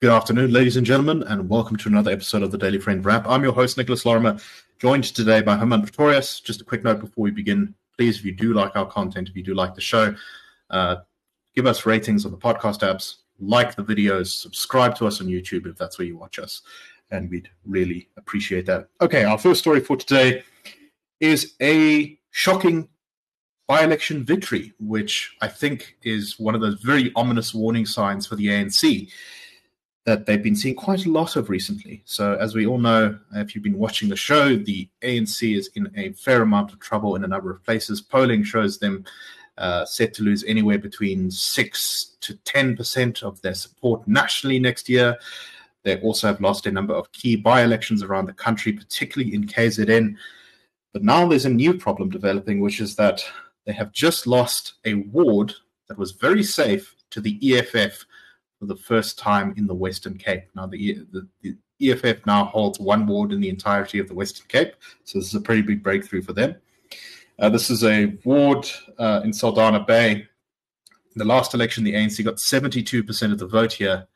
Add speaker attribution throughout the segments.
Speaker 1: Good afternoon, ladies and gentlemen, and welcome to another episode of the Daily Friend Wrap. I'm your host, Nicholas Lorimer, joined today by Hermann Pretorius. Just a quick note before we begin. Please, if you do like our content, if you do like the show, uh, give us ratings on the podcast apps, like the videos, subscribe to us on YouTube if that's where you watch us, and we'd really appreciate that. Okay, our first story for today is a shocking by election victory, which I think is one of those very ominous warning signs for the ANC that they've been seeing quite a lot of recently. So, as we all know, if you've been watching the show, the ANC is in a fair amount of trouble in a number of places. Polling shows them uh, set to lose anywhere between 6 to 10% of their support nationally next year. They also have lost a number of key by elections around the country, particularly in KZN. But now there's a new problem developing, which is that they have just lost a ward that was very safe to the EFF for the first time in the Western Cape. Now, the, the, the EFF now holds one ward in the entirety of the Western Cape, so this is a pretty big breakthrough for them. Uh, this is a ward uh, in Saldanha Bay. In the last election, the ANC got 72% of the vote here,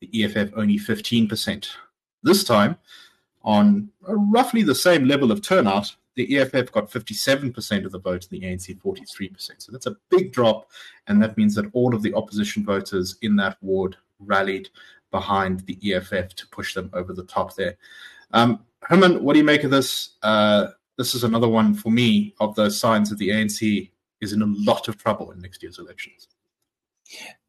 Speaker 1: the EFF only 15%. This time, on roughly the same level of turnout, the EFF got 57% of the vote, and the ANC 43%. So that's a big drop, and that means that all of the opposition voters in that ward rallied behind the EFF to push them over the top there. Um, Hermann, what do you make of this? Uh, this is another one for me of those signs that the ANC is in a lot of trouble in next year's elections.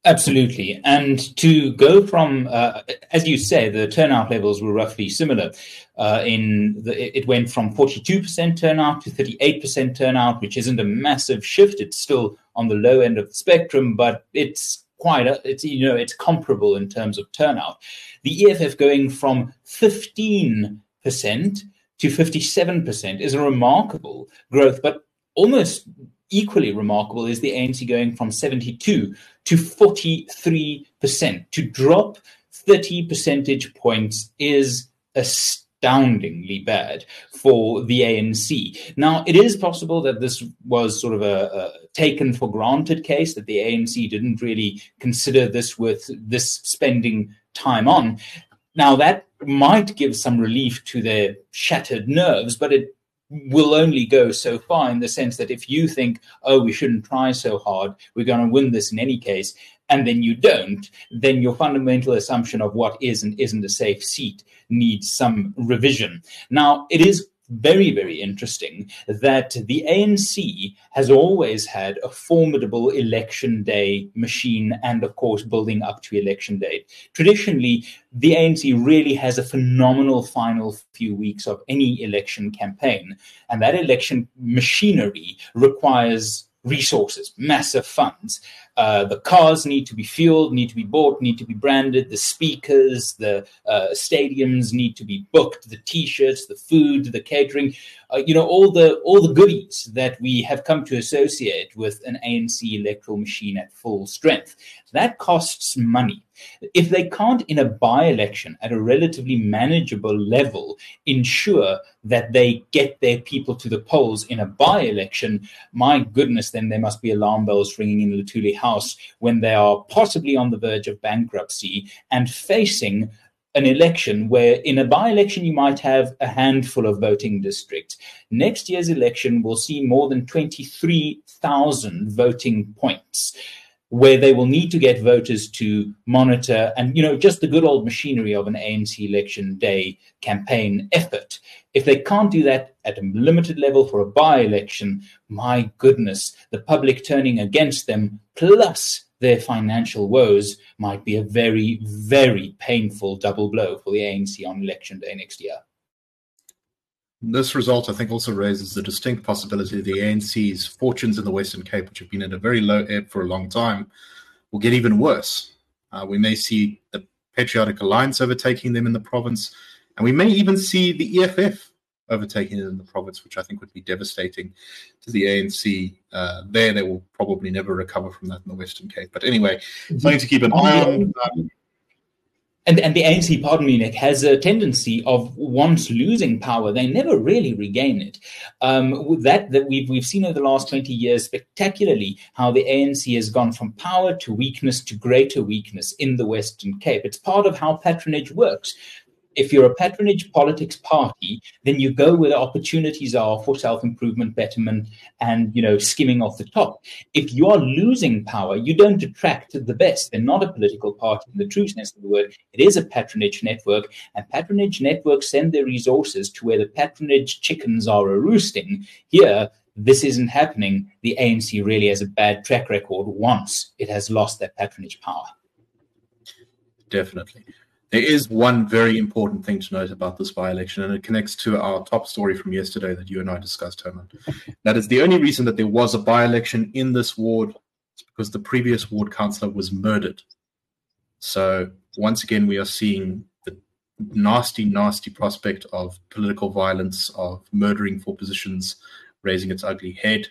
Speaker 2: Absolutely. And to go from, uh, as you say, the turnout levels were roughly similar. Uh, in the, it went from 42% turnout to 38% turnout, which isn't a massive shift. It's still on the low end of the spectrum, but it's quite, a, it's, you know, it's comparable in terms of turnout. The EFF going from 15% to 57% is a remarkable growth, but almost equally remarkable is the ANC going from 72 to 43%. To drop 30 percentage points is astoundingly bad for the ANC. Now, it is possible that this was sort of a, a taken for granted case, that the ANC didn't really consider this worth this spending time on. Now, that might give some relief to their shattered nerves, but it will only go so far in the sense that if you think, oh, we shouldn't try so hard, we're going to win this in any case, and then you don't, then your fundamental assumption of what is and isn't a safe seat needs some revision. Now, it is very, very interesting that the ANC has always had a formidable election day machine and, of course, building up to election day. Traditionally, the ANC really has a phenomenal final few weeks of any election campaign. And that election machinery requires resources, massive funds. Uh, the cars need to be fueled, need to be bought, need to be branded. The speakers, the uh, stadiums need to be booked. The T-shirts, the food, the catering, uh, you know, all the all the goodies that we have come to associate with an ANC electoral machine at full strength. That costs money. If they can't, in a by election at a relatively manageable level, ensure that they get their people to the polls in a by election, my goodness, then there must be alarm bells ringing in Luthuli House when they are possibly on the verge of bankruptcy and facing an election where in a by-election you might have a handful of voting districts. Next year's election will see more than 23,000 voting points where they will need to get voters to monitor and you know just the good old machinery of an ANC election day campaign effort if they can't do that at a limited level for a by election my goodness the public turning against them plus their financial woes might be a very very painful double blow for the ANC on election day next year
Speaker 1: this result, I think, also raises the distinct possibility that the ANC's fortunes in the Western Cape, which have been at a very low ebb for a long time, will get even worse. Uh, we may see the Patriotic Alliance overtaking them in the province, and we may even see the EFF overtaking it in the province, which I think would be devastating to the ANC. Uh, there, they will probably never recover from that in the Western Cape. But anyway, something to keep an eye on. Um,
Speaker 2: and, and the ANC, pardon me, Nick, has a tendency of once losing power, they never really regain it. Um, that that we've we've seen over the last twenty years spectacularly how the ANC has gone from power to weakness to greater weakness in the Western Cape. It's part of how patronage works if you're a patronage politics party, then you go where the opportunities are for self-improvement, betterment, and you know, skimming off the top. If you are losing power, you don't attract the best. They're not a political party in the true sense of the word. It is a patronage network, and patronage networks send their resources to where the patronage chickens are a roosting. Here, this isn't happening. The ANC really has a bad track record once it has lost that patronage power.
Speaker 1: Definitely. There is one very important thing to note about this by election, and it connects to our top story from yesterday that you and I discussed, Hermann. That is the only reason that there was a by election in this ward is because the previous ward councillor was murdered. So, once again, we are seeing the nasty, nasty prospect of political violence, of murdering for positions raising its ugly head.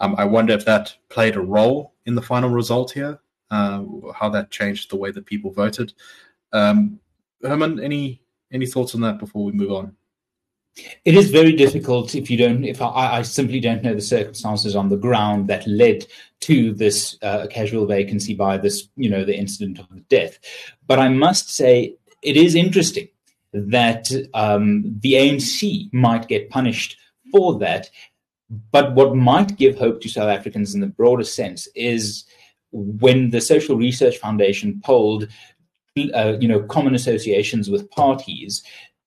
Speaker 1: Um, I wonder if that played a role in the final result here, uh, how that changed the way that people voted. Um, Hermann, any any thoughts on that before we move on?
Speaker 2: It is very difficult if you don't. If I, I simply don't know the circumstances on the ground that led to this uh, casual vacancy by this, you know, the incident of the death. But I must say, it is interesting that um, the ANC might get punished for that. But what might give hope to South Africans in the broader sense is when the Social Research Foundation polled uh, you know, common associations with parties,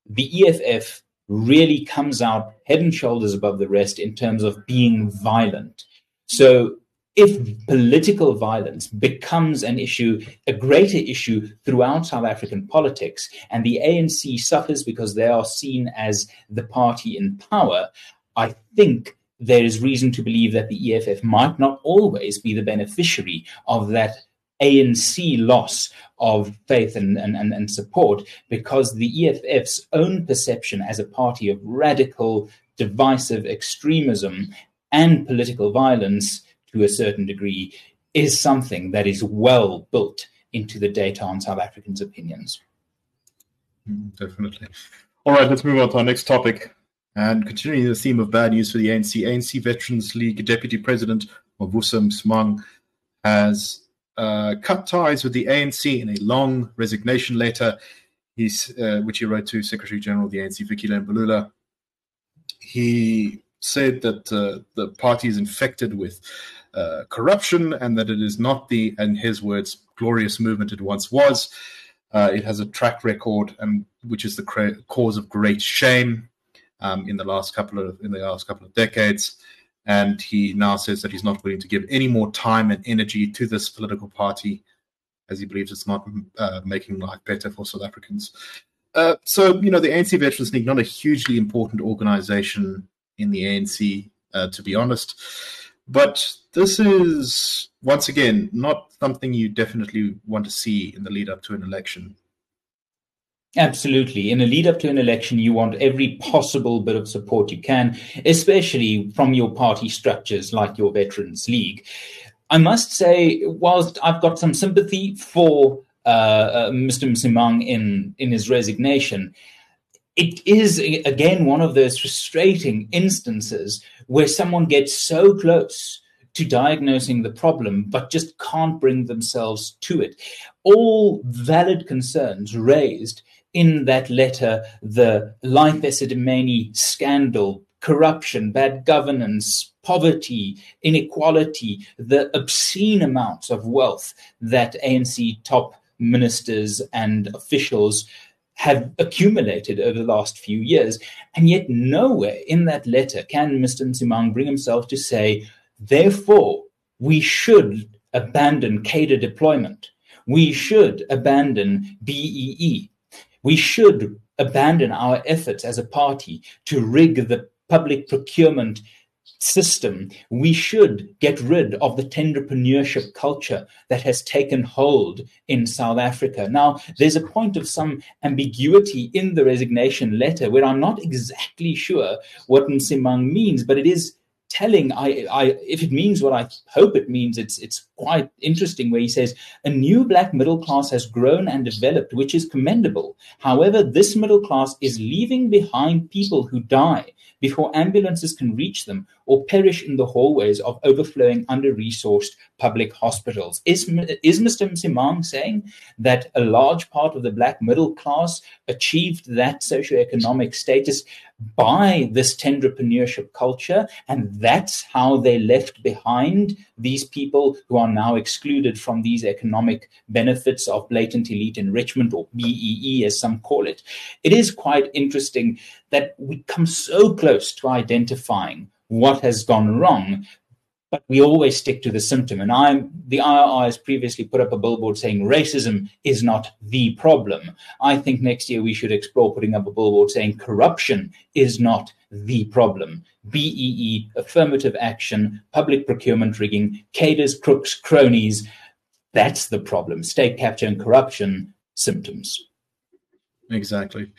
Speaker 2: the EFF really comes out head and shoulders above the rest in terms of being violent. So if political violence becomes an issue, a greater issue throughout South African politics, and the ANC suffers because they are seen as the party in power, I think there is reason to believe that the EFF might not always be the beneficiary of that ANC loss of faith and, and, and, support because the EFF's own perception as a party of radical, divisive extremism and political violence to a certain degree is something that is well built into the data on South Africans' opinions.
Speaker 1: Mm, definitely. All right, let's move on to our next topic. And continuing the theme of bad news for the ANC, ANC Veterans League Deputy President Mavuso Msimang has uh, cut ties with the ANC in a long resignation letter, uh, which he wrote to Secretary General of the ANC, Fikile Mbalula. He said that uh, the party is infected with uh, corruption and that it is not the, in his words, glorious movement it once was. Uh, it has a track record, and which is the cra- cause of great shame um, in the last couple of in the last couple of decades and he now says that he's not willing to give any more time and energy to this political party as he believes it's not uh, making life better for South Africans. Uh, so, you know, the ANC Veterans League, not a hugely important organization in the ANC, uh, to be honest. But this is, once again, not something you definitely want to see in the lead up to an election.
Speaker 2: Absolutely. In a lead up to an election, you want every possible bit of support you can, especially from your party structures like your Veterans League. I must say, whilst I've got some sympathy for uh, uh, Mr. Msimang in, in his resignation, it is, again, one of those frustrating instances where someone gets so close to diagnosing the problem, but just can't bring themselves to it. All valid concerns raised in that letter the Life Esidimeni scandal, corruption, bad governance, poverty, inequality, the obscene amounts of wealth that ANC top ministers and officials have accumulated over the last few years. And yet, nowhere in that letter can Mr. Msimang bring himself to say, therefore, we should abandon cadre deployment. We should abandon BEE. We should abandon our efforts as a party to rig the public procurement system. We should get rid of the tenderpreneurship culture that has taken hold in South Africa. Now, there's a point of some ambiguity in the resignation letter where I'm not exactly sure what Msimang means, but it is telling. I, I, if it means what I hope it means, it's it's quite interesting. Where he says a new black middle class has grown and developed, which is commendable. However, this middle class is leaving behind people who die before ambulances can reach them or perish in the hallways of overflowing, under resourced public hospitals. Is, is Mr. Msimang saying that a large part of the black middle class achieved that socioeconomic status by this entrepreneurship culture? And that's how they left behind these people who are now excluded from these economic benefits of blatant elite enrichment or BEE, as some call it. It is quite interesting that we come so close to identifying what has gone wrong, but we always stick to the symptom. And I'm the IRR has previously put up a billboard saying racism is not the problem. I think next year we should explore putting up a billboard saying corruption is not the problem. BEE, affirmative action, public procurement rigging, cadres, crooks, cronies. That's the problem. State capture and corruption symptoms.
Speaker 1: Exactly.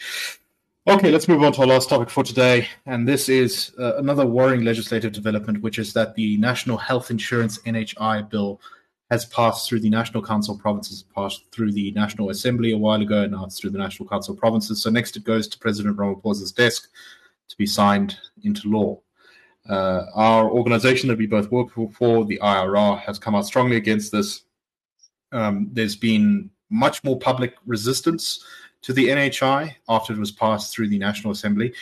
Speaker 1: Okay, let's move on to our last topic for today. And this is uh, another worrying legislative development, which is that the National Health Insurance NHI bill has passed through the National Council of Provinces, passed through the National Assembly a while ago, and now it's through the National Council of Provinces. So next it goes to President Ramaphosa's desk to be signed into law. Uh, our organization that we both work for, the IRR, has come out strongly against this. Um, there's been much more public resistance to the NHI after it was passed through the National Assembly,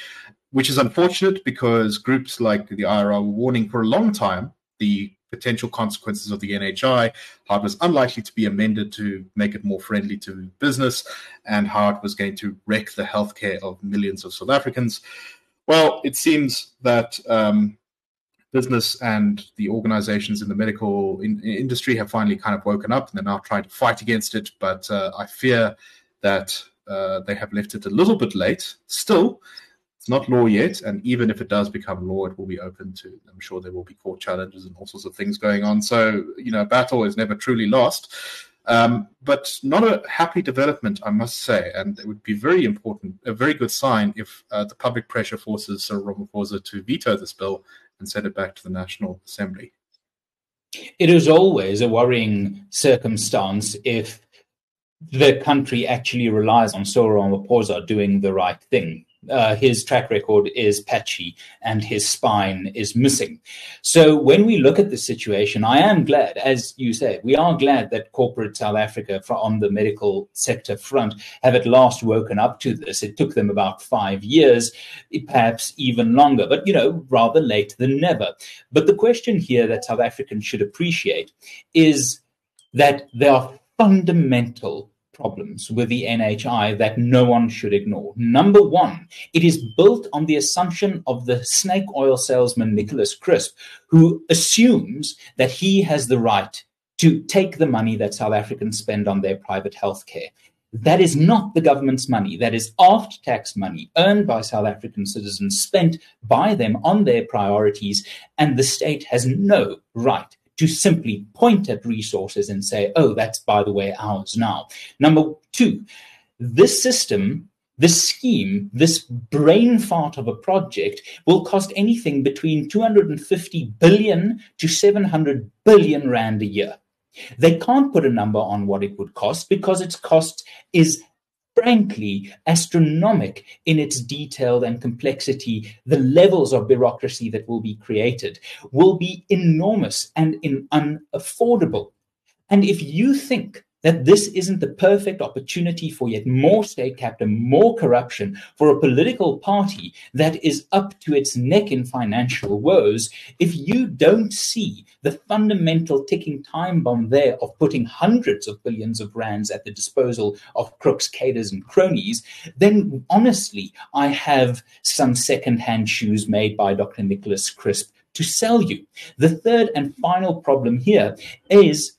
Speaker 1: which is unfortunate because groups like the IRR were warning for a long time the potential consequences of the NHI, how it was unlikely to be amended to make it more friendly to business, and how it was going to wreck the healthcare of millions of South Africans. Well, it seems that um, business and the organizations in the medical in- industry have finally kind of woken up and they're now trying to fight against it. But uh, I fear that uh, they have left it a little bit late. Still, it's not law yet, and even if it does become law, it will be open to. I'm sure there will be court challenges and all sorts of things going on. So you know, battle is never truly lost. Um, but not a happy development, I must say, and it would be very important, a very good sign if uh, the public pressure forces Cyril Ramaphosa to veto this bill and send it back to the National Assembly.
Speaker 2: It is always a worrying circumstance if the country actually relies on Soro Cyril Ramaphosa doing the right thing. Uh, his track record is patchy and his spine is missing. So when we look at the situation, I am glad, as you said, we are glad that corporate South Africa on the medical sector front have at last woken up to this. It took them about five years, perhaps even longer, but you know, rather late than never. But the question here that South Africans should appreciate is that there are fundamental problems with the NHI that no one should ignore. Number one, it is built on the assumption of the snake oil salesman Nicholas Crisp, who assumes that he has the right to take the money that South Africans spend on their private health care. That is not the government's money. That is after tax money earned by South African citizens, spent by them on their priorities, and the state has no right to simply point at resources and say, oh, that's by the way ours now. Number two, this system, this scheme, this brain fart of a project will cost anything between 250 billion to 700 billion rand a year. They can't put a number on what it would cost because its cost is frankly astronomic in its detail and complexity. The levels of bureaucracy that will be created will be enormous and in unaffordable. And if you think that this isn't the perfect opportunity for yet more state capture, more corruption, for a political party that is up to its neck in financial woes, if you don't see the fundamental ticking time bomb there of putting hundreds of billions of rands at the disposal of crooks, cadres, and cronies, then honestly, I have some second-hand shoes made by Dr. Nicholas Crisp to sell you. The third and final problem here is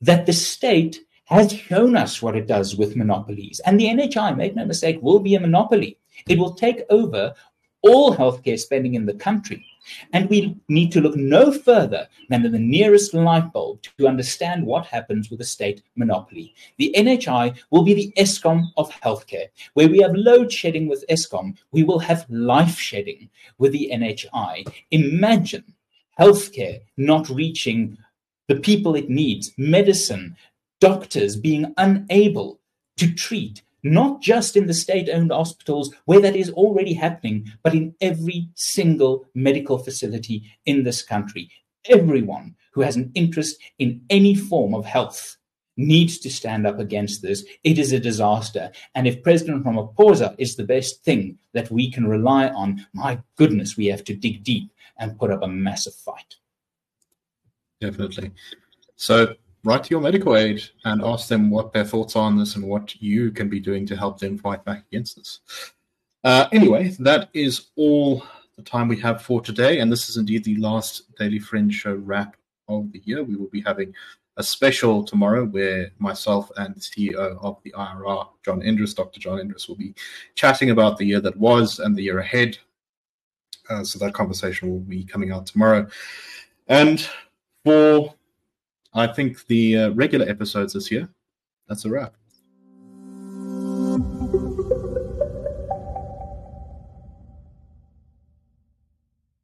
Speaker 2: that the state has shown us what it does with monopolies. And the NHI, make no mistake, will be a monopoly. It will take over all healthcare spending in the country. And we need to look no further than the nearest light bulb to understand what happens with a state monopoly. The NHI will be the Eskom of healthcare. Where we have load shedding with Eskom, we will have life shedding with the NHI. Imagine healthcare not reaching the people it needs, medicine, doctors being unable to treat, not just in the state owned hospitals where that is already happening, but in every single medical facility in this country. Everyone who has an interest in any form of health needs to stand up against this. It is a disaster. And if President Ramaphosa is the best thing that we can rely on, my goodness, we have to dig deep and put up a massive fight.
Speaker 1: Definitely. So write to your medical aid and ask them what their thoughts are on this and what you can be doing to help them fight back against this. Uh, anyway, that is all the time we have for today. And this is indeed the last Daily Friend Show wrap of the year. We will be having a special tomorrow where myself and the CEO of the IRR, John Endres, Dr. John Endres, will be chatting about the year that was and the year ahead. Uh, so that conversation will be coming out tomorrow. And for, I think, the uh, regular episodes this year, that's a wrap.